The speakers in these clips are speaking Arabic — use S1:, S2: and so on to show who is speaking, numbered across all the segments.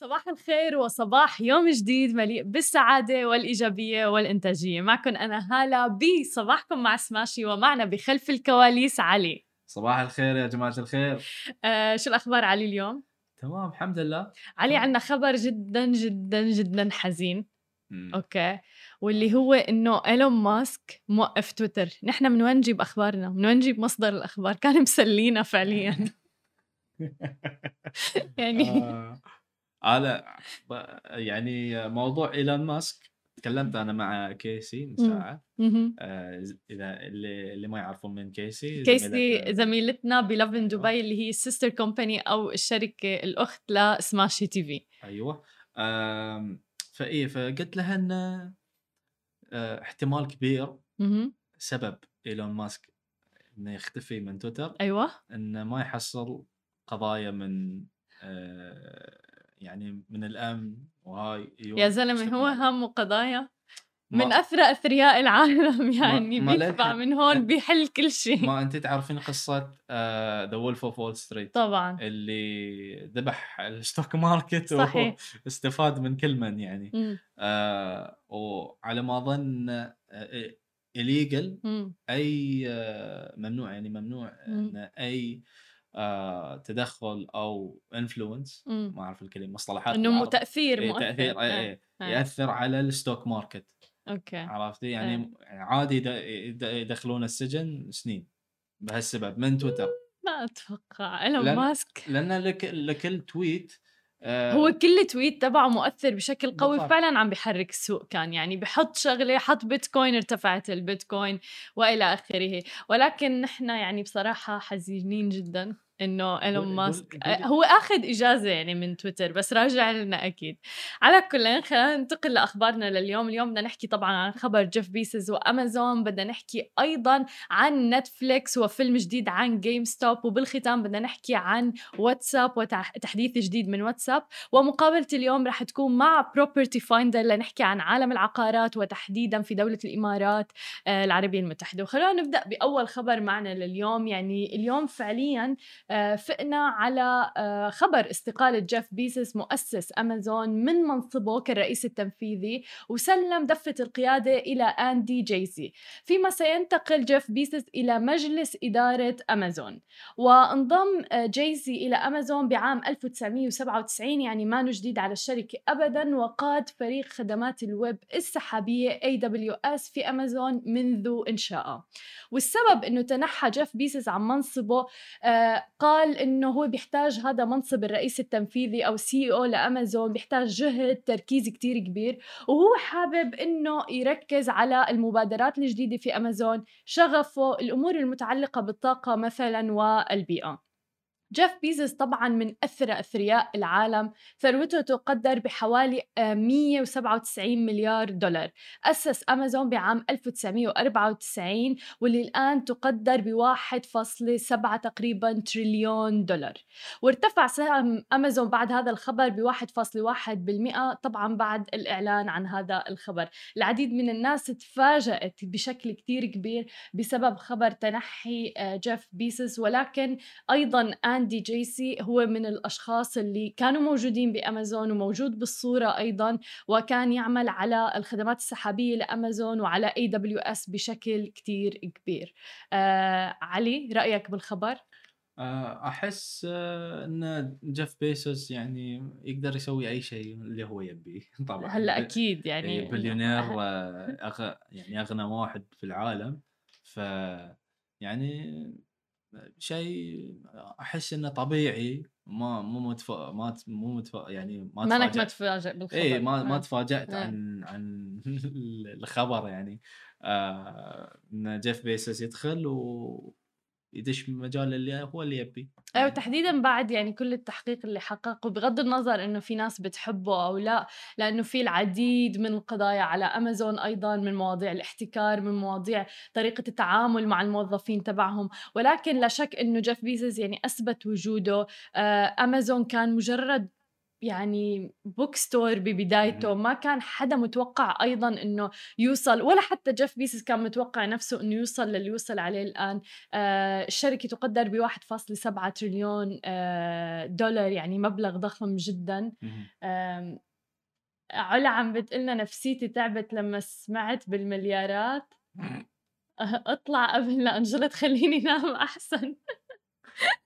S1: صباح الخير وصباح يوم جديد مليء بالسعادة والإيجابية والإنتاجية. معكم أنا هالة بصباحكم مع سماشي ومعنا بخلف الكواليس علي.
S2: صباح الخير يا جماعة الخير.
S1: آه شو الأخبار علي اليوم؟
S2: تمام الحمد لله.
S1: علي عندنا خبر جدا جدا جدا حزين.
S2: مم.
S1: أوكي. واللي هو إنه إيلون ماسك موقف تويتر. نحن من وين نجيب أخبارنا؟ من وين نجيب مصدر الأخبار؟ كان مسلينا فعليا. يعني
S2: آه، هذا ب- يعني موضوع إيلون ماسك تكلمت أنا مع كيسي من
S1: مم. ساعة.
S2: آه، إذا اللي اللي ما يعرفون من كيسي
S1: كيسي زميلتنا ب Lovin Dubai اللي هي ال sister company أو الشركة الأخت لسماشي
S2: TV أيوه فإيه فقلت لها إن آه، احتمال كبير. سبب إيلون ماسك إنه يختفي من تويتر
S1: أيوه
S2: إنه ما يحصل قضايا من آه، يعني من الامن وهاي
S1: يا زلمة هو همه قضايا من أثرى أثرياء العالم يعني
S2: ما
S1: بيدفع من هون بيحل كل شيء
S2: ما أنت تعرفين قصة The Wolf of Wall Street
S1: طبعا
S2: اللي ذبح ال stock market
S1: صحيح.
S2: واستفاد من كل من يعني. آه وعلى ما أظن illegal
S1: مم.
S2: أي آه، ممنوع يعني ممنوع
S1: مم.
S2: إن أي آه تدخل أو influence
S1: مم.
S2: ما أعرف الكلمة مصطلحات إنه.
S1: تاثير
S2: إيه،
S1: مؤثر
S2: تأثير اي
S1: آه.
S2: اي
S1: آه.
S2: يأثر على ال stock
S1: market أوكي
S2: عرفتي يعني عادي يد- يد- يدخلون السجن سنين بهالسبب من تويتر
S1: ما أتوقع
S2: إيلون
S1: ماسك
S2: لأن لك لكل tweet آه،
S1: هو كل tweet تبعه مؤثر بشكل قوي
S2: بالضبط.
S1: فعلا عم بيحرك السوق كان يعني بحط شغلة حط بيتكوين ارتفعت البيتكوين وإلى آخره ولكن نحن يعني بصراحة حزينين جدا إنه
S2: إيلون
S1: ماسك
S2: قول-
S1: هو آخذ إجازة يعني من تويتر بس راجع لنا أكيد. على كل خلينا ننتقل لأخبارنا لليوم. اليوم بدنا نحكي طبعا عن خبر جيف بيزوس وأمازون بدنا نحكي أيضا عن نتفليكس وفيلم جديد عن GameStop وبالختام بدنا نحكي عن واتساب وتحديث جديد من واتساب ومقابلة اليوم رح تكون مع Property Finder لنحكي عن عالم العقارات وتحديدا في دولة الإمارات آه، العربية المتحدة. وخلونا نبدأ بأول خبر معنا لليوم. يعني اليوم فعليا آه، فقنا على آه، خبر استقالة جيف بيزوس مؤسس أمازون من منصبه كالرئيس التنفيذي وسلم دفة القيادة إلى أندي جيسي فيما سينتقل جيف بيزوس إلى مجلس إدارة أمازون. وانضم آه، جيسي إلى أمازون بعام 1997 يعني ما جديد على الشركة أبدا وقاد فريق خدمات الويب السحابية AWS في أمازون منذ إنشائه والسبب أنه تنحى جيف بيزوس عن منصبه آه، قال أنه هو بيحتاج هذا منصب الرئيس التنفيذي أو CEO لأمازون بيحتاج جهد تركيز كتير كبير وهو حابب أنه يركز على المبادرات الجديدة في أمازون شغفه الأمور المتعلقة بالطاقة مثلا والبيئة. جيف بيزوس طبعا من أثرى أثرياء العالم. ثروته تقدر بحوالي آه، 197 مليار دولار. أسس أمازون بعام 1994 واللي الآن تقدر ب 1.7 تقريبا تريليون دولار. وارتفع سهم أمازون بعد هذا الخبر ب 1.1% طبعا بعد الإعلان عن هذا الخبر. العديد من الناس تفاجأت بشكل كتير كبير بسبب خبر تنحي آه، جيف بيسوس ولكن اندي جيسي هو من الأشخاص اللي كانوا موجودين بأمازون وموجود بالصورة أيضا وكان يعمل على الخدمات السحابية لأمازون وعلى AWS بشكل كتير كبير. آه علي رأيك بالخبر؟
S2: آه، أحس آه، إن جيف بيزوس يعني يقدر يسوي أي شيء اللي هو يبيه طبعا. هلأ
S1: أكيد يعني
S2: إيه، بليونير. يعني أغنى واحد في العالم. ف يعني شيء أحس إنه طبيعي ما مو متف... ما ت- مو متف... يعني ما
S1: ما إنك ما تفاجئ بالخبر
S2: اي ما ما
S1: آه.
S2: تفاجأت
S1: آه.
S2: عن عن الخبر يعني آه إن جيف بيزوس يدخل ويدش مجال اللي هو اللي يبي.
S1: أيوه
S2: يعني.
S1: تحديدا بعد يعني كل التحقيق اللي حققه بغض النظر إنه في ناس بتحبه أو لا لأنه في العديد من القضايا على أمازون أيضا من مواضيع الاحتكار من مواضيع طريقة التعامل مع الموظفين تبعهم. ولكن لا شك إنه جيف بيزوس يعني أثبت وجوده. آه، أمازون كان مجرد يعني bookstore ببدايته ما كان حدا متوقع أيضا إنه يوصل ولا حتى جيف بيزوس كان متوقع نفسه إنه يوصل للي يوصل عليه الآن. آه الشركة تقدر ب 1.7 تريليون آه دولار يعني مبلغ ضخم جدا. آه علا عم بتقلنا نفسيتي تعبت لما سمعت بالمليارات. اطلع قبل لا أنجلط خليني نام أحسن.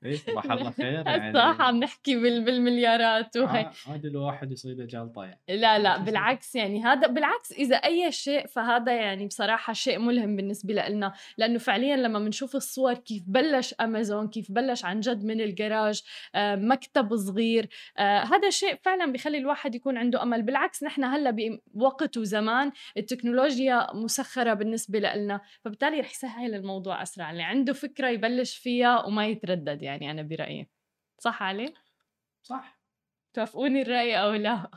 S2: إيه صباح الله خير يعني
S1: الصراحة عم نحكي بالمليارات وهي.
S2: عادي الواحد يصير جلطة يعني
S1: لا لا بالعكس يعني هذا بالعكس إذا أي شيء فهذا يعني بصراحة شيء ملهم بالنسبة لنا. لأنه فعليا لما بنشوف الصور كيف بلش أمازون كيف بلش عن جد من الجراج آه، مكتب صغير آه، هذا شيء فعلا بيخلي الواحد يكون عنده أمل. بالعكس نحن هلأ بوقت وزمان التكنولوجيا مسخرة بالنسبة لنا فبالتالي رح يسهل الموضوع أسرع. اللي عنده فكرة يبلش فيها وما يتردد. يتردد يعني أنا برأيي صح علي؟
S2: صح
S1: توافقوني الرأي أو لأ؟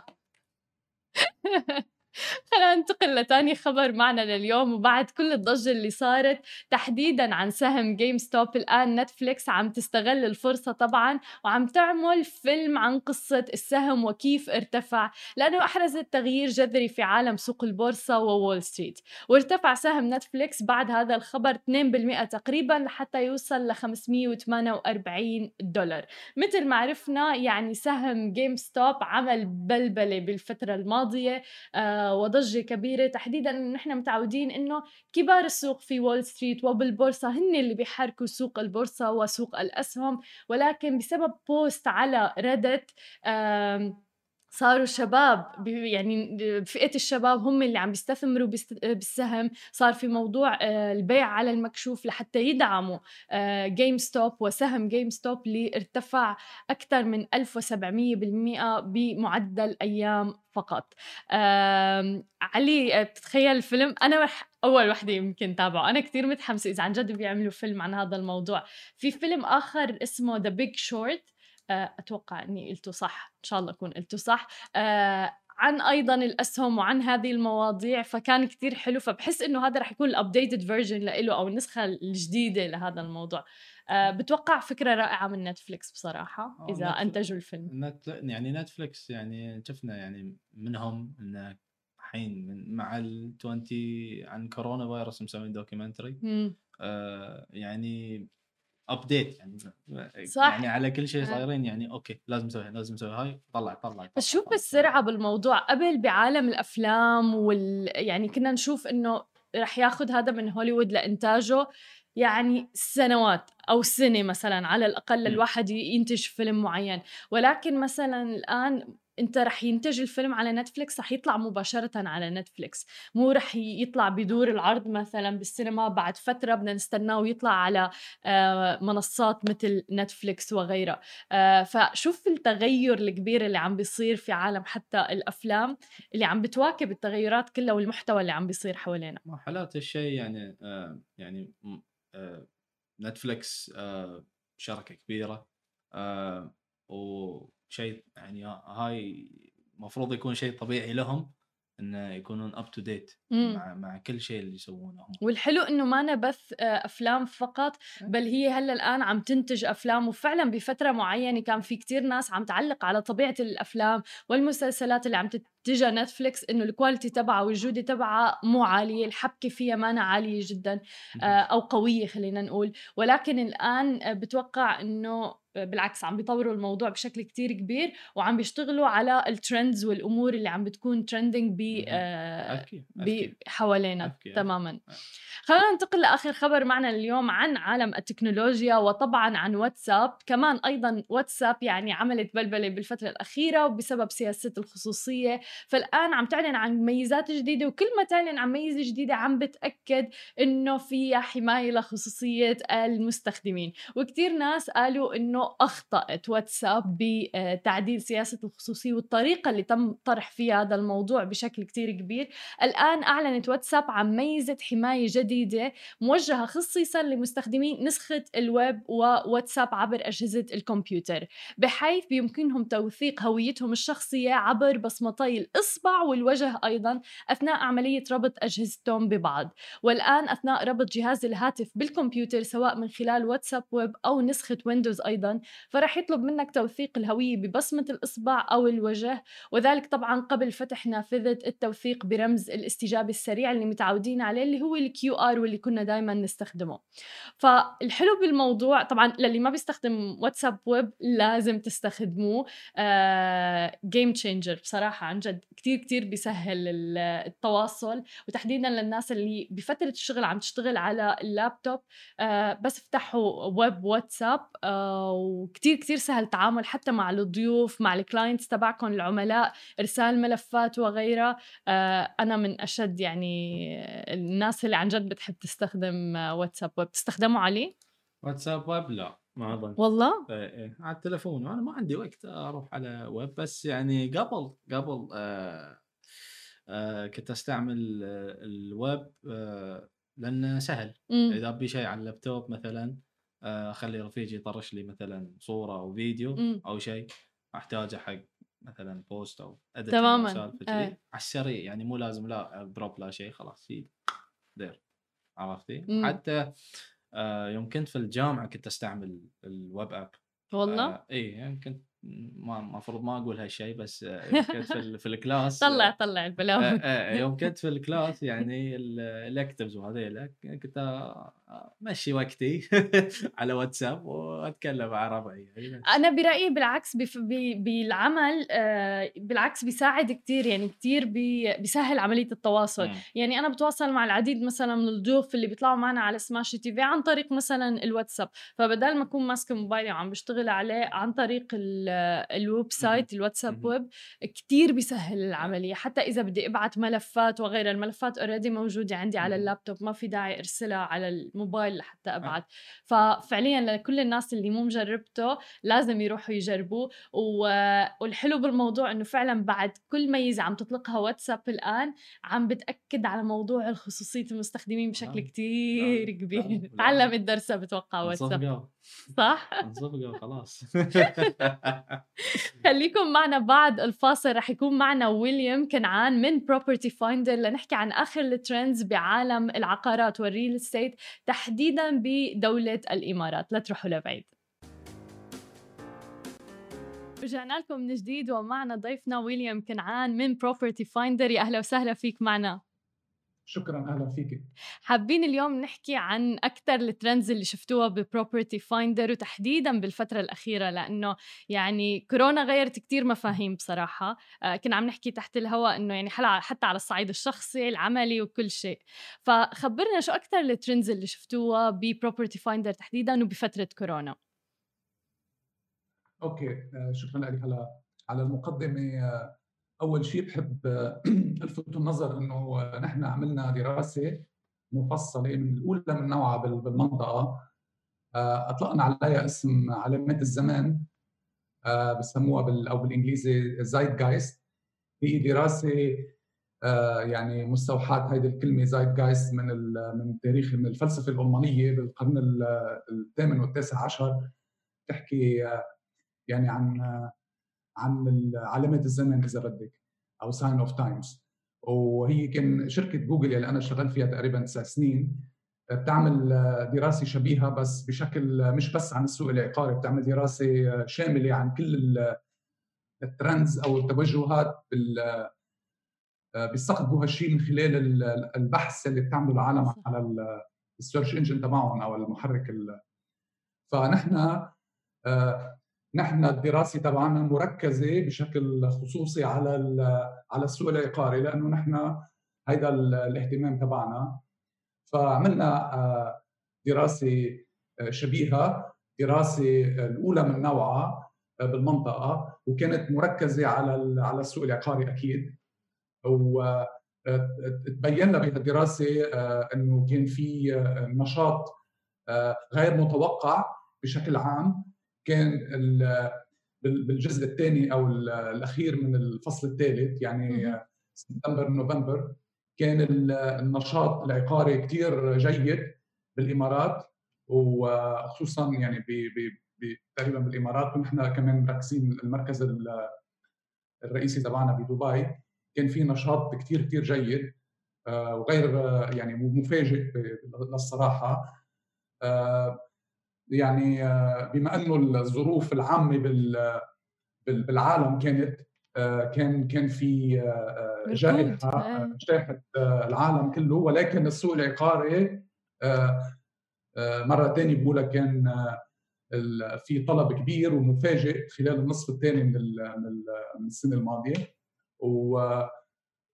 S1: خلينا ننتقل لتاني خبر معنا لليوم وبعد كل الضجة اللي صارت تحديدا عن سهم GameStop الآن نتفليكس عم تستغل الفرصة طبعا وعم تعمل فيلم عن قصة السهم وكيف ارتفع لأنه أحرزت تغيير جذري في عالم سوق البورصة وول ستريت. وارتفع سهم نتفليكس بعد هذا الخبر 2% تقريبا لحتى يوصل ل 548 دولار. مثل ما عرفنا يعني سهم جيم ستوب عمل بلبلة بالفترة الماضية آه وضجة كبيرة. تحديدا نحن متعودين إنه كبار السوق في وول ستريت وبالبورصة هن اللي بيحركوا سوق البورصة وسوق الأسهم. ولكن بسبب post على Reddit صاروا شباب يعني فئة الشباب هم اللي عم بيستثمروا بالسهم. صار في موضوع آه، البيع على المكشوف لحتى يدعموا جيم آه، ستوب وسهم جيم ستوب اللي ارتفع أكثر من 1700% بمعدل أيام فقط. علي بتتخيل الفيلم؟ أنا أول وحدة يمكن تابعه. أنا كتير متحمسة إذا عن جد بيعملوا فيلم عن هذا الموضوع. في فيلم آخر اسمه The Big Short آه، أتوقع إني قلته صح. إن شاء الله أكون قلته صح. آه، عن أيضا الأسهم وعن هذه المواضيع فكان كتير حلو فبحس إنه هذا رح يكون ال updated version له أو النسخة الجديدة لهذا الموضوع. أه بتوقع فكرة رائعة من نتفليكس بصراحة إذا نتفليكس انتجوا الفيلم.
S2: نت يعني نتفليكس يعني شفنا يعني منهم انه الحين من مع ال 20 عن كورونا فيروس مسوين documentary آه يعني update يعني صح. يعني على كل شيء صايرين يعني okay لازم نسوي لازم نسوي هاي طلع طلع
S1: بس شوف السرعه بالموضوع؟ قبل بعالم الأفلام وال يعني كنا نشوف إنه رح ياخذ هذا من هوليوود لإنتاجه يعني سنوات أو سنة مثلا على الأقل الواحد ينتج فيلم معين. ولكن مثلا الآن أنت رح ينتج الفيلم على نتفليكس رح يطلع مباشرة على نتفليكس. مو رح يطلع بدور العرض مثلا بالسينما بعد فترة بدنا نستناه ويطلع على آه، منصات مثل نتفليكس وغيرها. آه، فشوف التغير الكبير اللي عم بيصير في عالم حتى الأفلام اللي عم بتواكب التغيرات كلها والمحتوى اللي عم بيصير حوالينا.
S2: حالات الشيء يعني آه يعني آه نتفليكس شركة كبيرة آه وشيء يعني هاي المفروض يكون شيء طبيعي لهم إنه يكونون up to date مع مع كل شيء اللي يسوونه هم.
S1: والحلو إنه ما بث آه، أفلام فقط إيه. بل هي هلأ الآن عم تنتج أفلام. وفعلا بفترة معينة كان في كتير ناس عم تعلق على طبيعة الأفلام والمسلسلات اللي عم تتجه نتفليكس إنه ال quality تبعها والجودة تبعها مو عالية الحبكة فيها ما عالية جدا آه، أو قوية خلينا نقول. ولكن الآن بتوقع إنه بالعكس عم بيطوروا الموضوع بشكل كتير كبير وعم بيشتغلوا على ال trends والأمور اللي عم بتكون trending ب آه حوالينا تماما. آه. خلينا ننتقل لآخر خبر معنا اليوم عن عالم التكنولوجيا وطبعا عن واتساب كمان أيضا واتساب يعني عملت بلبلة بالفترة الأخيرة وبسبب سياسه الخصوصية. فالآن عم تعلن عن ميزات جديدة وكل ما تعلن عن ميزة جديدة عم بتأكد إنه فيها حماية لخصوصية المستخدمين. وكثير ناس قالوا إنه أخطأت واتساب بتعديل سياسة الخصوصية والطريقة اللي تم طرح فيها هذا الموضوع بشكل كتير كبير. الآن أعلنت واتساب عن ميزة حماية جديدة موجهة خصيصا لمستخدمي نسخة الويب وواتساب عبر أجهزة الكمبيوتر بحيث بيمكنهم توثيق هويتهم الشخصية عبر بصمتي الإصبع والوجه أيضا أثناء عملية ربط أجهزتهم ببعض. والآن أثناء ربط جهاز الهاتف بالكمبيوتر سواء من خلال واتساب ويب أو نسخة ويندوز أيضا عفوا فراح يطلب منك توثيق الهوية ببصمة الإصبع أو الوجه وذلك طبعا قبل فتح نافذة التوثيق برمز الاستجابة السريع اللي متعودين عليه اللي هو ال QR واللي كنا دائما نستخدمه. فالحلو بالموضوع طبعا للي ما بيستخدم واتساب ويب لازم تستخدموه game uh, changer بصراحة عن جد كثير كثير بيسهل التواصل وتحديدا للناس اللي بفترة الشغل عم تشتغل على اللابتوب آه بس افتحوا ويب واتساب آه وكتير كتير سهل التعامل حتى مع الضيوف مع ال clients تبعكم العملاء إرسال ملفات وغيرها. آه أنا من أشد يعني الناس اللي عن جد بتحب تستخدم واتساب. ويب تستخدموا عليه
S2: واتساب ويب؟ لا ما أظن.
S1: والله؟
S2: إيه إيه على التليفون وأنا ما عندي وقت أروح على ويب بس يعني قبل قبل آه آه كنت أستعمل آه الويب آه لأنه سهل.
S1: مم.
S2: إذا أبي شيء على اللابتوب مثلا أخلي رفيجي يطرش لي مثلا صورة أو فيديو
S1: مم.
S2: أو شيء أحتاجه حق مثلا post أو editing
S1: تماماً.
S2: سالفه. كذي على السريع يعني مو لازم لا AirDrop لا شيء خلاص دير عرفتي؟
S1: مم.
S2: حتى آه، يوم كنت في الجامعة كنت أستعمل ال web app
S1: والله
S2: آه اي يعني كنت ما المفروض ما أقول هالشيء بس آه، يوم كنت في, في ال class
S1: طلع طلع
S2: آه،
S1: البلاوي
S2: آه، يوم كنت في ال class يعني ال electives وهذيلا كنت أمشي وقتي على واتساب وأتكلم مع ربعي يعني.
S1: أنا برأيي بالعكس. بالعمل آه، بالعكس بيساعد كتير يعني كتير بي... بيسهل عملية التواصل. يعني أنا بتواصل مع العديد مثلا من الضيوف اللي بيطلعوا معنا على سماش تي في عن طريق مثلا الواتساب فبدل ما أكون ماسكة موبايلي وعم بشتغل عليه عن طريق ال... ال website الواتساب. ويب كتير بيسهل العملية حتى إذا بدي أبعت ملفات وغيرها الملفات already موجودة عندي على. اللابتوب ما في داعي أرسلها على الموبايل لحتى أبعت ففعليا لكل الناس اللي مو مجربته لازم يروحوا يجربوه. والحلو بالموضوع إنه فعلا بعد كل ميزة عم تطلقها واتساب الآن عم بتأكد على موضوع الخصوصية المستخدمين بشكل
S2: نعم.
S1: كتير
S2: نعم.
S1: كبير
S2: نعم.
S1: تعلم الدرس بتوقع واتساب صح
S2: نصفقوا خلاص
S1: خليكم معنا بعد الفاصل. رح يكون معنا ويليام كنعان من بروبرتي فايندر لنحكي عن آخر ال trends بعالم العقارات وال real estate تحديدا بدولة الإمارات. لا تروحوا لبعيد. رجعنا لكم من جديد ومعنا ضيفنا ويليام كنعان من بروبرتي فايندر يا أهلا وسهلا فيك معنا.
S3: شكرا أهلا فيك.
S1: حابين اليوم نحكي عن أكثر ال trends اللي شفتوها ببروبرتي فايندر وتحديدا بالفترة الأخيرة لأنه يعني كورونا غيرت كتير مفاهيم بصراحة. آه كنا عم نحكي تحت الهواء إنه يعني حتى على الصعيد الشخصي العملي وكل شيء. فخبرنا شو أكثر ال trends اللي شفتوها ببروبرتي فايندر تحديدا وبفترة كورونا.
S3: okay آه، شكرا لك على على المقدمة. آه، أول شيء بحب ألفت النظر إنه نحن عملنا دراسة مفصلة من الأولى من نوعها بال- بالمنطقة. آه، أطلقنا عليها اسم علامات الزمان. آه، بسموها بال أو بالإنجليزي زايد جايست هي دراسة آه، يعني مستوحاة هذه الكلمة زايد جايست من من تاريخ من الفلسفة الألمانية بالقرن ال- الثامن والتاسع عشر. تحكي يعني عن عن علامات الزمن إذا بدك أو sign of times وهي كان شركة جوجل اللي أنا اشتغلت فيها تقريبا تسع سنين بتعمل دراسة شبيهة بس بشكل مش بس عن السوق العقاري بتعمل دراسة شاملة عن كل ال- ال trends أو التوجهات بال بيستقطبوا هالشيء من خلال ال- البحث اللي بتعمله العالم. على ال- السيرش انجن تبعهم أو المحرك ال- فنحن آه، نحن الدراسة تبعنا مركزة بشكل خصوصي على على السوق العقاري لأنه نحن هيدا ال- الاهتمام تبعنا. فعملنا آه، دراسة آه، شبيهة دراسة الأولى من نوعها آه، بالمنطقة وكانت مركزة على على السوق العقاري أكيد. وتبين لنا بهالدراسة آه، إنه كان في آه، نشاط آه، غير متوقع بشكل عام. كان ال- بال- بالجزء الثاني أو ال- الأخير من الفصل الثالث يعني سبتمبر نوفمبر كان ال- النشاط العقاري كثير جيد بالإمارات وخصوصا يعني ب- تقريبا بالإمارات ونحن كمان مركزين المركز ال- الرئيسي تبعنا بدبي. كان في نشاط كثير كثير جيد آه، وغير آه، يعني مفاجئ للصراحة. آه، يعني بما أنه الظروف العامة بالعالم كانت كان كان في جائحة اجتاحت العالم كله ولكن السوق العقاري مرة ثانية بقولها كان في طلب كبير ومفاجئ خلال النصف الثاني من من السنة الماضية. و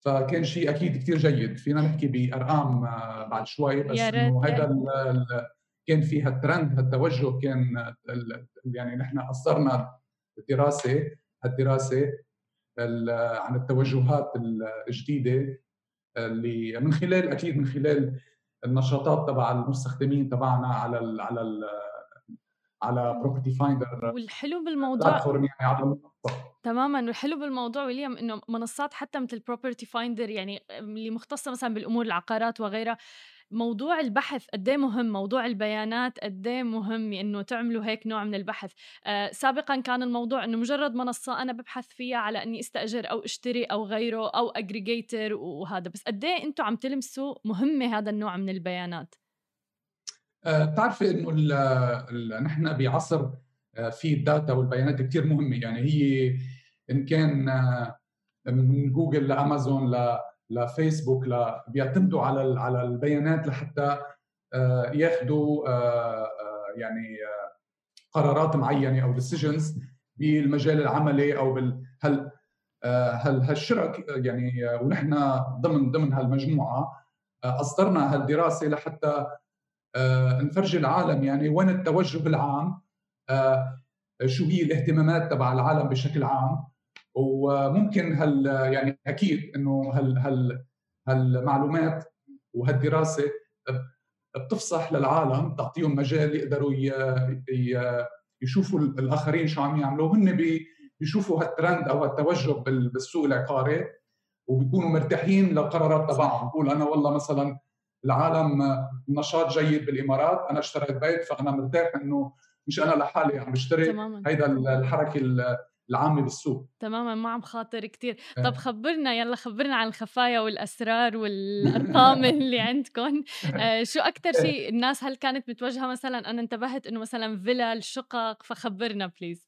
S3: فكان شيء أكيد كثير جيد. فينا نحكي بأرقام بعد شوي بس إنه هذا كان في هالترند هالتوجه كان يعني نحن اصدرنا دراسه هالدراسة عن التوجهات الجديدة اللي من خلال أكيد من خلال النشاطات تبع المستخدمين تبعنا على ال على ال على بروبرتي فايندر
S1: والحلو بالموضوع
S3: يعني على
S1: تماما والحلو بالموضوع ويليام إنه منصات حتى مثل بروبرتي فايندر يعني اللي مختصة مثلا بالأمور العقارات وغيرها موضوع البحث قد إيه مهم؟ موضوع البيانات قد إيه مهم؟ إنه تعملوا هيك نوع من البحث. آه سابقا كان الموضوع إنه مجرد منصة أنا ببحث فيها على إني أستأجر أو أشتري أو غيره أو aggregator وهذا. بس قد إيه أنتم عم تلمسوا مهمة هذا النوع من البيانات؟
S3: آه بتعرفي إنه نحن بعصر آه في ال data والبيانات كثير مهمة. يعني هي إن كان آه من جوجل لأمازون ل لفيسبوك ل... بيعتمدوا على على البيانات لحتى آه، ياخذوا آه، آه، يعني قرارات معينة أو decisions بالمجال العملي أو بال هل هل هالشرك يعني ونحن ضمن ضمن هالمجموعة أصدرنا هالدراسة لحتى نفرجي العالم يعني وين التوجه العام شو هي الاهتمامات تبع العالم بشكل عام. وممكن هال يعني أكيد إنه هال هال هالمعلومات وهالدراسة بتفصح للعالم تعطيهم مجال يقدروا يشوفوا الآخرين شو عم يعملوا. هن بيشوفوا هالترند أو هالتوجه بالسوق العقاري وبيكونوا مرتاحين للقرارات تبعهم. بقول أنا والله مثلا العالم نشاط جيد بالإمارات أنا اشتريت بيت فأنا مرتاح إنه مش أنا لحالي عم بشتري هيدا الحركة العامة بالسوق.
S1: تماما ما عم خاطر كثير طب آه. خبرنا يلا خبرنا عن الخفايا والأسرار والأرقام اللي عندكم آه شو أكثر شيء الناس هل كانت متوجهة مثلا أنا انتبهت إنه مثلا فيلا الشقق فخبرنا بليز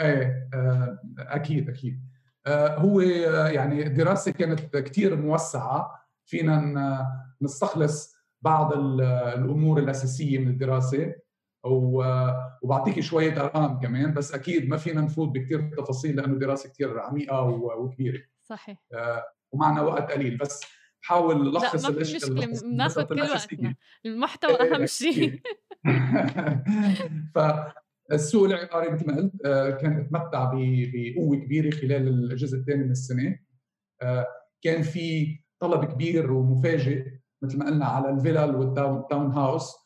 S3: إيه آه أكيد أكيد. آه هو يعني الدراسة كانت كثير موسعة. فينا نستخلص بعض الأمور الأساسية من الدراسة. وبعطيكي شوية ارقام كمان بس أكيد ما فينا نفوت بكثير تفاصيل لأنه دراسة كثير عميقة وكبيرة.
S1: صحيح.
S3: آه، ومعنا وقت قليل بس حاول لخص
S1: لا ما في مشكلة بناخذ كل وقتنا. المحتوى أهم شيء.
S3: فالسوق العقاري مثل ما قلت آه، كان اتمتع بقوة كبيرة خلال الجزء الثاني من السنة. آه، كان في طلب كبير ومفاجئ مثل ما قلنا على الفيلل والتاون هاوس.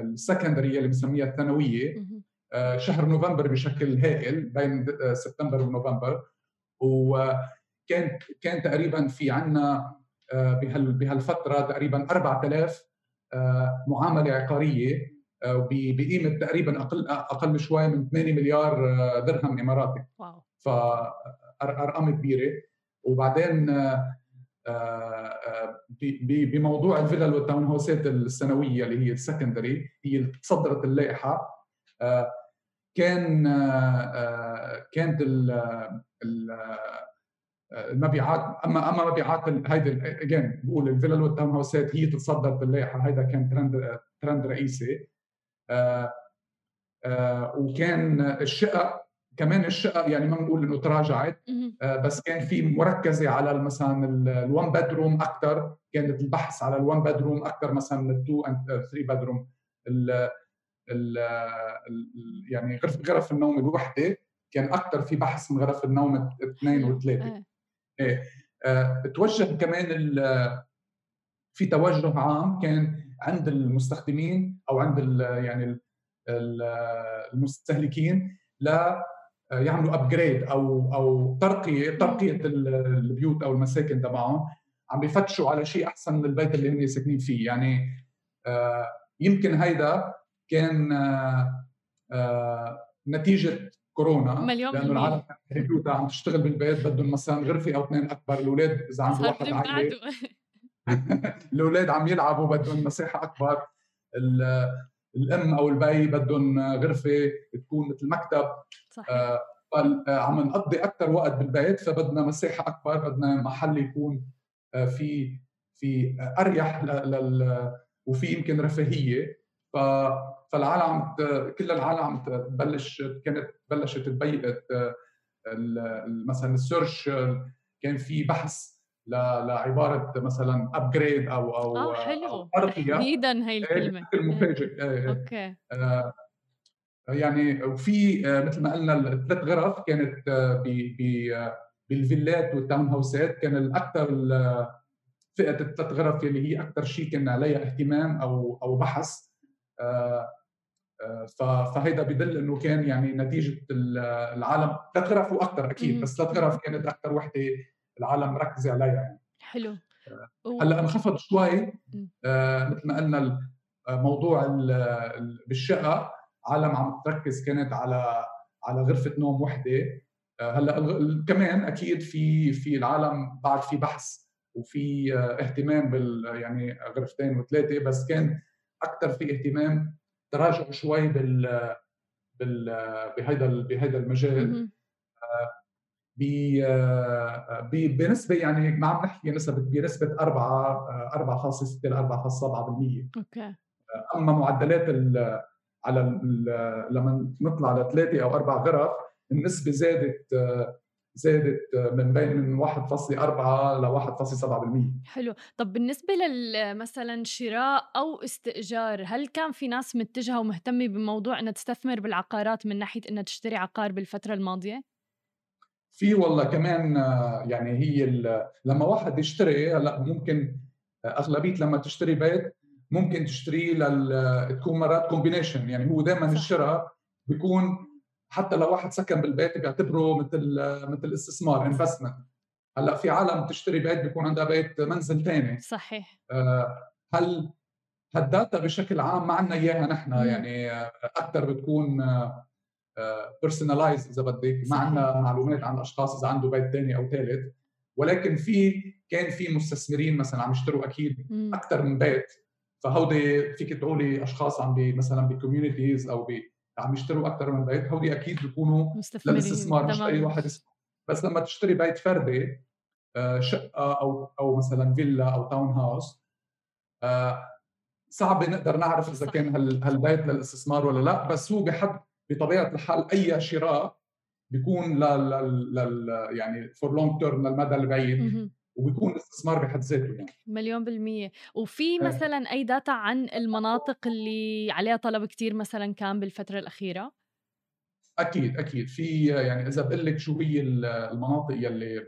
S3: السكندرية اللي بنسميها الثانوية آه، شهر نوفمبر بشكل هائل بين آه، سبتمبر ونوفمبر. وكان كان تقريبا في عندنا آه، بهالفترة تقريبا 4000 معاملة عقارية بقيمة تقريبا أقل أقل شوي من 8 مليار درهم إماراتي. wow. فارقام كبيرة. وبعدين بموضوع الفيلل وال town house ات السنوية اللي هي ال secondary هي اللي تصدرت اللائحة. آه، كان آه، كانت المبيعات أما أما مبيعات هيدي again بقول الفيلل وال town house ات هي تصدرت اللائحة هيدا كان trend trend رئيسي. آه، وكان الشقق كمان الشقق يعني ما بنقول إنه تراجعت آه بس كان في مركزة على مثلا ال one bedroom أكثر كانت البحث على ال one bedroom أكثر مثلا من ال two and three bedroom ال ال يعني غرف غرف النوم الوحدة كان أكثر في بحث من غرف النوم اثنين وثلاثه. إيه. آه توجه كمان في توجه عام كان عند المستخدمين أو عند ال يعني المستهلكين ل آه، يعملوا ابجريد أو أو ترقيه ترقية البيوت أو المساكن تبعهم. عم بيفتشوا على شيء أحسن من البيت اللي هم ساكنين فيه. يعني آه، يمكن هيدا كان آه، نتيجة كورونا
S1: مليون
S3: لأنه العالم بيوتها عم تشتغل بالبيت بدهم مثلا غرفة أو اثنين أكبر الأولاد إذا عنده واحد عائله الأولاد عم يلعبوا بدهم مساحة أكبر. الأم أو البي بدهم غرفة تكون مثل مكتب صحيح. آه عم نقضي أكثر وقت بالبيت فبدنا مساحة أكبر بدنا محل يكون في في أريح لل وفي يمكن رفاهية ف فالعالم كل العالم تبلش كانت بلشت تبيت مثلا ال search كان في بحث لعبارة مثلا upgrade أو أو
S1: آه حلو. تحديدا هي الكلمة.
S3: المفاجئ okay. آه يعني وفي مثل ما قلنا الثلاث غرف كانت بالفيلات والتاون هاوسات. كان الاكثر فئة الثلاث غرف اللي هي أكثر شيء كان عليها اهتمام أو أو بحث. آه، آه، فهيدا بدل إنه كان يعني نتيجة العالم. ثلاث غرف وأكثر أكيد بس ثلاث غرف كانت أكثر وحدة العالم مركزه عليها. يعني
S1: حلو.
S3: آه، هلأ انخفض شوي. مثل ما قلنا موضوع بالشقة عالم عم تركز كانت على على غرفة نوم وحدة. هلأ كمان أكيد في في العالم بعد في بحث وفي اهتمام بال يعني غرفتين وثلاثة بس كان أكثر في اهتمام تراجع شوي بال بال بهيدا بهيدا المجال. بنسبة يعني ما عم نحكي نسبه بنسبة 4 4.6 ل 4.7% أوكي. أما معدلات على لما نطلع لثلاثه أو أربع غرف النسبة زادت زادت من بين من 1.4 ل 1.7%
S1: حلو. طب بالنسبة لل مثلا شراء أو استئجار هل كان في ناس متجهة ومهتمة بموضوع أنها تستثمر بالعقارات من ناحية أنها تشتري عقار بالفترة الماضية؟
S3: في والله كمان يعني هي لما واحد يشتري هلا ممكن أغلبية لما تشتري بيت ممكن تشتريه لل تكون مرات combination يعني هو دائما الشراء بيكون حتى لو واحد سكن بالبيت بيعتبره مثل مثل استثمار investment هلا في عالم بتشتري بيت بيكون عندها بيت منزل ثاني
S1: صحيح.
S3: آه، هل هال data بشكل عام ما عندنا إياها نحن؟ يعني أكثر بتكون personalized آه، إذا بدك ما عندنا معلومات عن الأشخاص إذا عنده بيت ثاني أو ثالث ولكن في كان في مستثمرين مثلا عم يشتروا أكيد أكثر من بيت. فهودي فيك تقولي أشخاص عم بي مثلا ب communities أو بي عم يشتروا أكثر من بيت هودي أكيد بيكونوا للاستثمار مش اي واحد بس لما تشتري بيت فردي آه، شقة أو أو مثلا فيلا أو town house آه، صعب نقدر نعرف إذا كان هالبيت للاستثمار ولا لا. بس هو بحد بطبيعة الحال أي شراء بيكون لل, لل يعني for long term للمدى البعيد وبيكون استثمار بحد ذاته يعني
S1: مليون بالمية وفي إيه. مثلا أي data عن المناطق اللي عليها طلب كتير مثلا كان بالفترة الأخيرة؟
S3: أكيد أكيد في يعني إذا بقول لك شو هي المناطق يلي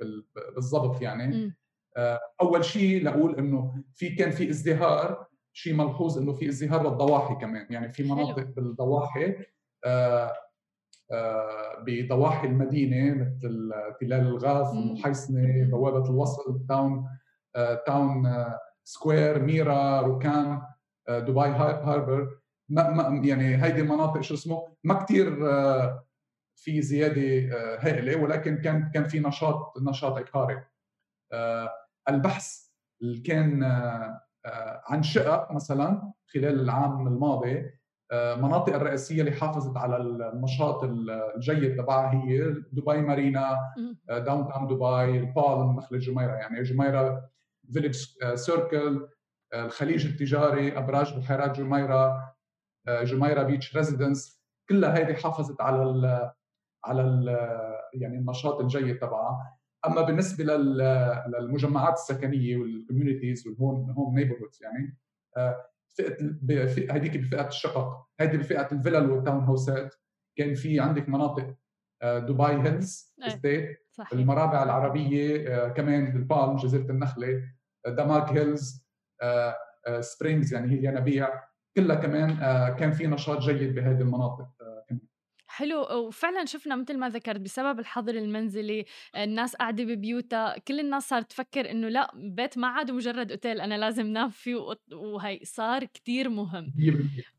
S3: بالضبط يعني م. آه، أول شيء لأقول إنه في كان في ازدهار شيء ملحوظ إنه في ازدهار بالضواحي كمان يعني في مناطق حلو. بالضواحي بضواحي المدينة مثل تلال الغاف المحيصنة بوابة الوصل تاون آه، تاون آه، سكوير ميرا رُكان دبي هاربر. ما ما يعني هيدي المناطق شو اسمه ما كثير في زيادة هائلة ولكن كان كان في نشاط نشاط عقاري البحث اللي كان عن شقق مثلا خلال العام الماضي المناطق الرئيسية اللي حافظت على النشاط الجيد تبعها هي دبي مارينا داون تاون دبي البالم نخله جميرة. يعني جميرة فيليج سيركل الخليج التجاري أبراج بحيرات جميرة جميرة بيتش ريزيدنس كلها هذه حافظت على ال على ال يعني النشاط الجيد تبعها. أما بالنسبة للمجمعات السكنية وال communities وال home home neighborhoods يعني فئة هذيك بفئة الشقق هذه بفئة الفلل وال townhouse ات. كان في عندك مناطق آه، دبي هيلز ستيت المرابع العربية آه، كمان بالبالم جزيرة النخلة آه، دماك هيلز سبرينجز يعني هي ينابيع كلها كمان كان في نشاط جيد بهذه المناطق.
S1: حلو وفعلا شفنا مثل ما ذكرت بسبب الحظر المنزلي الناس قاعدة ببيوتها كل الناس صارت تفكر إنه البيت ما عاد مجرد أوتيل أنا لازم نام فيه وهي صار كتير مهم.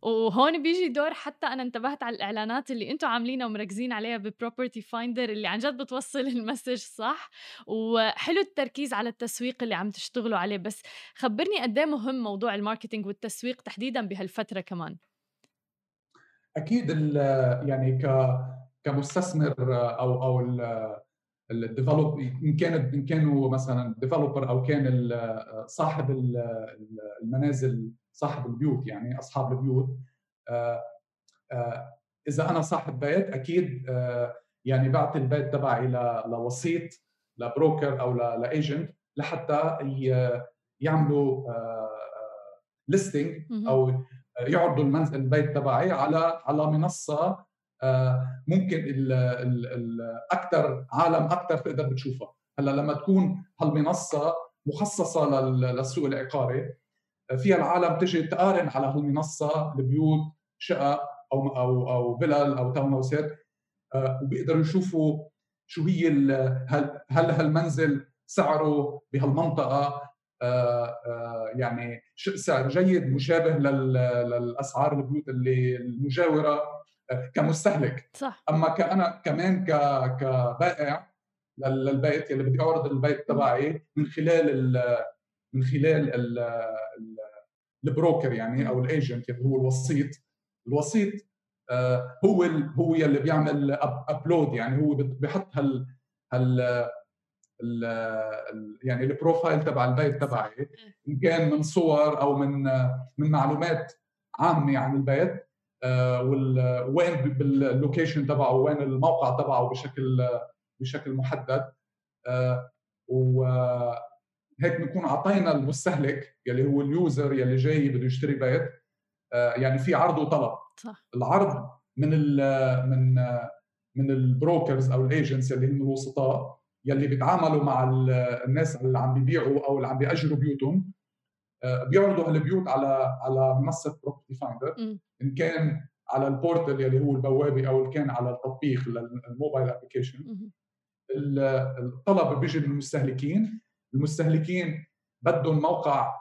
S1: وهون بيجي دور حتى أنا انتبهت على الإعلانات اللي أنتم عاملينها ومركزين عليها ببروبرتي فايندر اللي عن جد بتوصل ال message صح؟ وحلو التركيز على التسويق اللي عم تشتغلوا عليه بس خبرني قد إيه مهم موضوع ال marketing والتسويق تحديدا بهالفترة كمان؟
S3: أكيد يعني ك كمستثمر أو أو ال develop إن كان إن كانوا مثلا developer أو كان صاحب المنازل صاحب البيوت يعني أصحاب البيوت آه، آه، إذا أنا صاحب بيت أكيد آه، يعني بعطي البيت تبعي لوسيط ل broker أو ل agent لحتى يعملوا listing أو يعرضوا المنزل البيت تبعي على على منصة ممكن الاكثر عالم أكثر تقدر بتشوفها. هلأ لما تكون هالمنصة مخصصة للسوق العقاري فيها العالم تجي تقارن على هالمنصة البيوت شقق أو أو أو فيلل أو تاون هاوسات آه، وبيقدروا يشوفوا شو هي هل هل هالمنزل سعره بهالمنطقة آه، آه، يعني سعر جيد مشابه للأسعار البيوت اللي المجاورة كمستهلك.
S1: صح.
S3: أما كأنا كمان كبائع للبيت يلي بدي أعرض البيت تبعي من خلال من خلال ال broker يعني أو ال agent اللي هو الوسيط. الوسيط آه، هو هو يلي بيعمل upload يعني هو بحط هال هال يعني ال profile تبع البيت تبعي إن كان من صور أو من من معلومات عامة عن البيت آه، وين بال location تبعه وين الموقع تبعه بشكل بشكل محدد آه، وهيك بنكون أعطينا المستهلك يلي هو ال user يلي جاي بده يشتري بيت آه، يعني في عرض وطلب.
S1: صح.
S3: العرض من ال من من ال brokers أو ال agents اللي هم الوسطاء يلي بيتعاملوا مع الناس اللي عم بيبيعوا أو اللي عم بيأجروا بيوتهم آه، بيعرضوا هالبيوت على على منصة بروبرتي فايندر إن كان على ال portal يلي هو البوابة أو إن كان على التطبيق ال mobile application الطلب بيجي من المستهلكين. المستهلكين بدهم موقع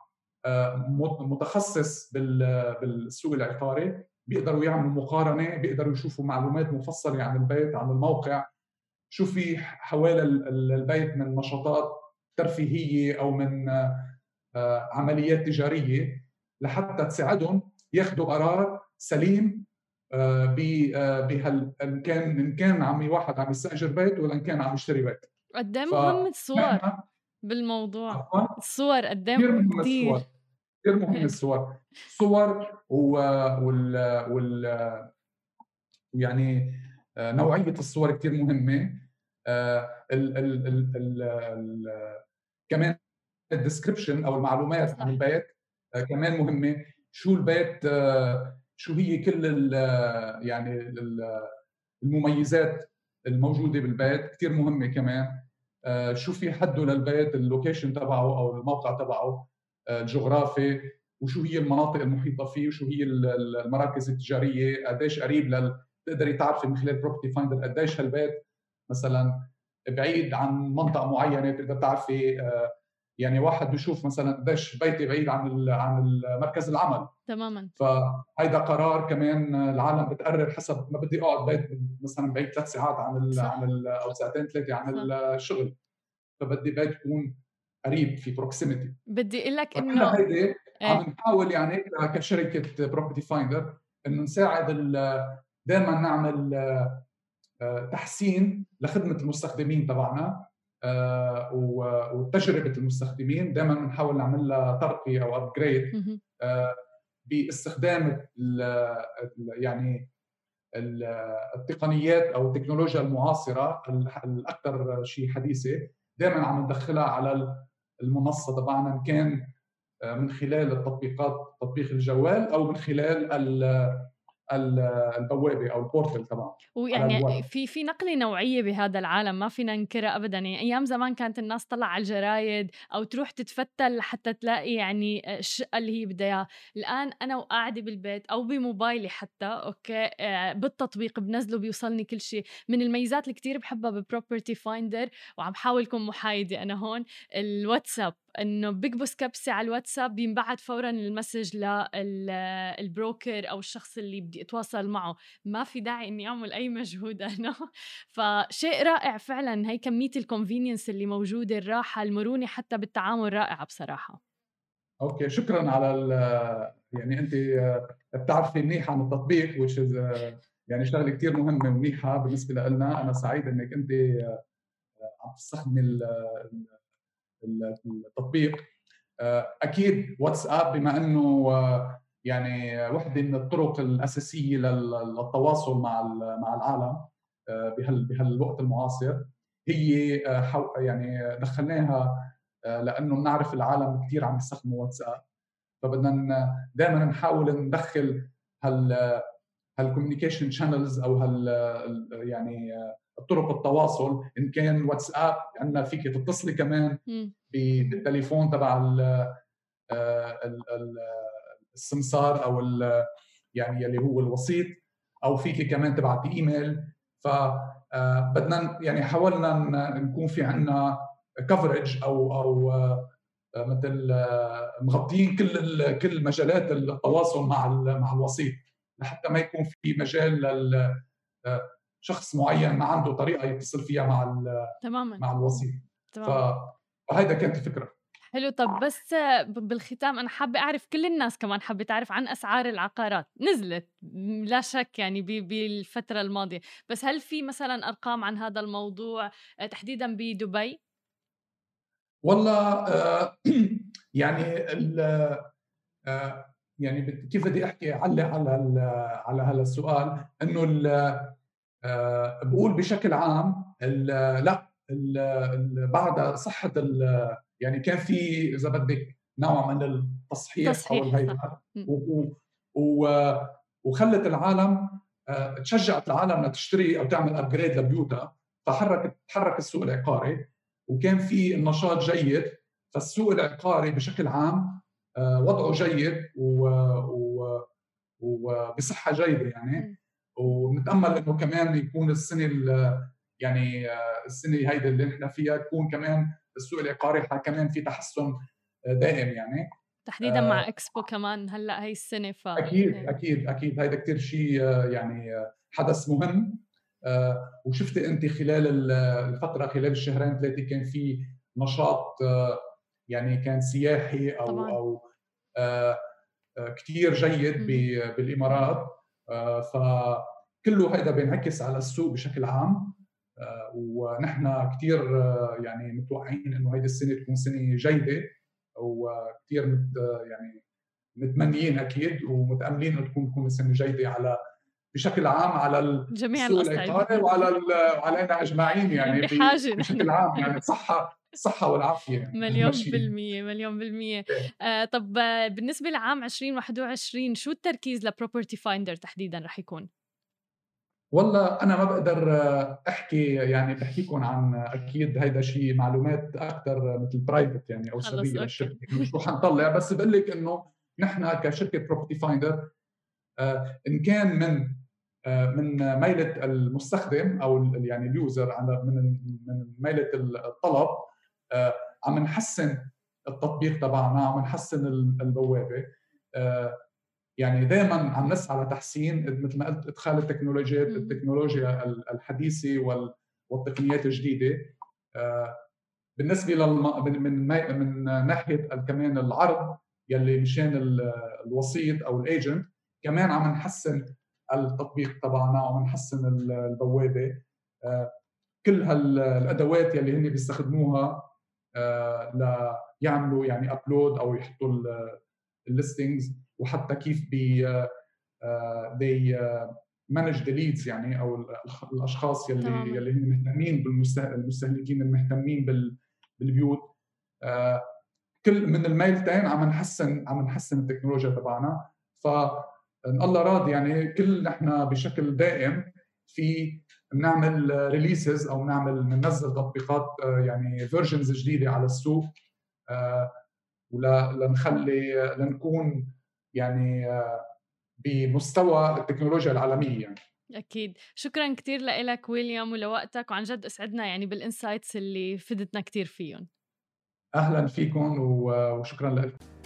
S3: آه، متخصص بالسوق العقاري. بيقدروا يعملوا مقارنة بيقدروا يشوفوا معلومات مفصلة عن البيت عن الموقع. شو في حوالي البيت من نشاطات ترفيهية أو من آه، عمليات تجارية لحتى تساعدهم ياخذوا قرار سليم آه، بهال إن كان إن كان عم واحد عم يستأجر بيت ولا إن كان عم يشتري بيت.
S1: قد إيه مهم الصور بالموضوع. الصور قد إيه مهم كثير
S3: كثير مهم الصور. صور وال وال يعني آه، نوعية الصور كثير مهمة. ال ال ال ال كمان ال description أو المعلومات عن البيت آه، كمان مهمة. شو البيت آه، شو هي كل يعني المميزات الموجودة بالبيت. كثير مهمة كمان. آه، شو في حده للبيت ال location تبعه أو الموقع تبعه الجغرافي وشو هي المناطق المحيطة فيه وشو هي المراكز التجارية قديش قريب لل تقدري تعرفي من خلال بروبرتي فايندر قديش هالبيت مثلا بعيد عن منطقة معينة تقدر تعرفي يعني واحد بيشوف مثلا قديش بيتي بعيد عن عن مركز العمل.
S1: تماما.
S3: فهيدا قرار كمان العالم بتقرر حسب ما بدي أقعد بيت مثلا بعيد ثلاث ساعات عن ال عن أو ساعتين ثلاثة عن صح. الشغل. فبدي بيت يكون قريب في proximity
S1: بدي أقول لك إنه
S3: هيدي عم إيه. نحاول يعني كشركة بروبرتي فايندر إنه نساعد دائما نعمل آه، تحسين لخدمة المستخدمين تبعنا آه، وتجربة المستخدمين. دائما بنحاول نعمل لها ترقية أو upgrade آه، باستخدام يعني التقنيات أو التكنولوجيا المعاصرة الاكثر شيء حديثة. دائما عم ندخلها على المنصة تبعنا إن كان آه، من خلال التطبيقات تطبيق الجوال أو من خلال البوابة أو ال portal تبعه
S1: ويعني في في نقلة نوعية بهذا العالم ما فينا ننكرها ابدا. يعني أيام زمان كانت الناس تطلع على الجرايد أو تروح تتفتل حتى تلاقي يعني الشقة اللي هي بدها إياها. الآن أنا وقاعدة بالبيت أو بموبايلي حتى okay آه، بالتطبيق بنزله بيوصلني كل شيء. من الميزات اللي كثير بحبها ببروبرتي فايندر وعم اكون محايدة أنا هون الواتساب. إنه بكبس كبسة على الواتساب بينبعت فورا ال message لل broker أو الشخص اللي بدي أتواصل معه. ما في داعي إني أعمل أي مجهود أنا. فشيء رائع فعلا هي كمية ال convenience اللي موجودة الراحة المرونة حتى بالتعامل رائعة بصراحة.
S3: okay شكرا على يعني أنت بتعرفي منيح عن التطبيق which is يعني شغلة كثير مهمة ومنيحة بالنسبة لنا. أنا سعيد إنك أنت عم تستخدمي التطبيق. أكيد واتساب بما إنه يعني وحدة من الطرق الأساسية للتواصل مع مع العالم بهالوقت المعاصر هي يعني دخلناها لأنه بنعرف العالم كثير عم يستخدموا واتساب. فبدنا دائما نحاول ندخل هال communication channels أو هال يعني طرق التواصل إن كان واتساب عندنا فيك تتصلي كمان بالتليفون تبع السمسار أو يعني اللي هو الوسيط أو فيك كمان تبعتي ايميل فبدنا يعني حاولنا نكون في عندنا كفرج أو أو مثل مغطيين كل كل مجالات التواصل مع مع الوسيط. لحتى ما يكون في مجال لل شخص معين ما عنده طريقة يتصل فيها مع
S1: تماما.
S3: مع الوسيط. تماما فهيدا كانت الفكرة.
S1: حلو. طب بس بالختام أنا حابة أعرف كل الناس كمان حابة تعرف عن أسعار العقارات. نزلت لا شك يعني بالفترة الماضية. بس هل في مثلا أرقام عن هذا الموضوع؟ تحديدا بدبي؟
S3: والله آه يعني آه يعني كيف بدي أحكي علق على على هذا السؤال؟ إنه آه بقول بشكل عام لا بعد صحة يعني كان في إذا بدك نوع من التصحيح
S1: تصحيح أو الهيئه
S3: وخلت العالم آه، تشجعت العالم لتشتري أو تعمل ابجريد لبيوتها فحركت تحرك السوق العقاري وكان في نشاط جيد. فالسوق العقاري بشكل عام وضعه جيد وبصحة جيدة يعني. ونتامل إنه كمان يكون السنة يعني آه، السنة هيدي اللي نحن فيها تكون كمان السوق العقاري كمان في تحسن آه، دائم يعني.
S1: تحديدا آه مع إكسبو كمان هلأ هي السنة ف
S3: أكيد إيه. أكيد أكيد. هيدا كثير شيء يعني حدث مهم. آه وشفتي انت خلال الفترة خلال الشهرين ثلاثة كان في نشاط آه يعني كان سياحي أو طبعا. أو آه كثير جيد بالإمارات. آه فكله هذا بينعكس على السوق بشكل عام. آه، ونحن كثير آه، يعني متوقعين إنه هيدي السنة تكون سنة جيدة. وكثير مت يعني متمنيين أكيد ومتأملين إنه تكون تكون سنة جيدة على بشكل عام على
S1: جميع
S3: العقاري وعلى وعلينا أجمعين يعني
S1: بحاجه
S3: بشكل عام. يعني الصحة الصحة والعافية يعني
S1: مليون بالمية مليون بالمية إيه. آه طب بالنسبة لعام 2021 شو التركيز ل Property Finder تحديدا رح يكون؟
S3: والله أنا ما بقدر أحكي يعني بحكيكم عن أكيد هيدا شيء معلومات أكثر مثل private يعني أو سريه للشركة مش رح نطلع بس بقول لك إنه نحن كشركة Property Finder آه، إن كان من آه، من ميلة المستخدم أو يعني ال user من من ميلة الطلب عم نحسن التطبيق تبعنا عم نحسن البوابة. يعني دائما عم نسعى لتحسين مثل ما قلت إدخال التكنولوجيات التكنولوجيا الحديثة والتقنيات الجديدة. آه، بالنسبة للم... من من ناحية كمان العرض يلي مشان الوسيط أو ال agent كمان عم نحسن التطبيق تبعنا وعم نحسن البوابة. آه، كل هالادوات يلي هن بيستخدموها آه، ليعملوا يعني upload أو يحطوا ال listings وحتى كيف بي they manage the leads يعني أو الأشخاص يلي طبعا. يلي هم مهتمين بالمستهلكين المهتمين بالبيوت كل من الميلتين عم نحسن عم نحسن التكنولوجيا تبعنا ف الله راضي يعني كل نحن بشكل دائم في بنعمل releases أو بنعمل بننزل تطبيقات يعني versions جديدة على السوق ولنخلي لنكون يعني آه، بمستوى التكنولوجيا العالمية يعني.
S1: أكيد. شكرا كثير لك ويليام ولوقتك وعن جد أسعدنا يعني بالانسايتس اللي فدتنا كثير فيهم.
S3: أهلا فيكم وشكرا لكم